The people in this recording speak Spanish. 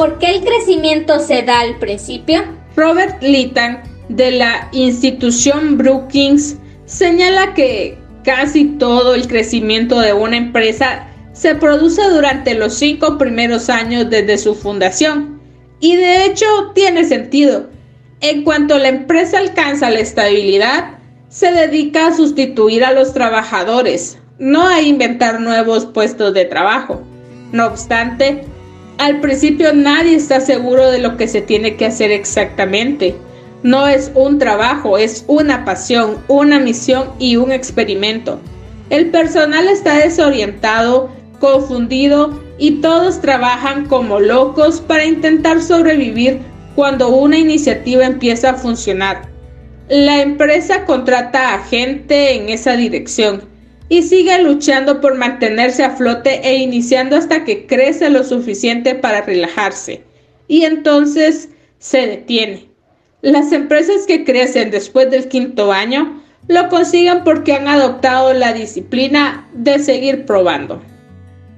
¿Por qué el crecimiento se da al principio? Robert Litton, de la institución Brookings, señala que casi todo el crecimiento de una empresa se produce durante los cinco primeros años desde su fundación. Y de hecho tiene sentido. En cuanto la empresa alcanza la estabilidad, se dedica a sustituir a los trabajadores, no a inventar nuevos puestos de trabajo. No obstante, al principio nadie está seguro de lo que se tiene que hacer exactamente. No es un trabajo, es una pasión, una misión y un experimento. El personal está desorientado confundido y todos trabajan como locos para intentar sobrevivir cuando una iniciativa empieza a funcionar. La empresa contrata a gente en esa dirección y sigue luchando por mantenerse a flote e iniciando hasta que crece lo suficiente para relajarse. Y entonces se detiene. Las empresas que crecen después del quinto año lo consiguen porque han adoptado la disciplina de seguir probando.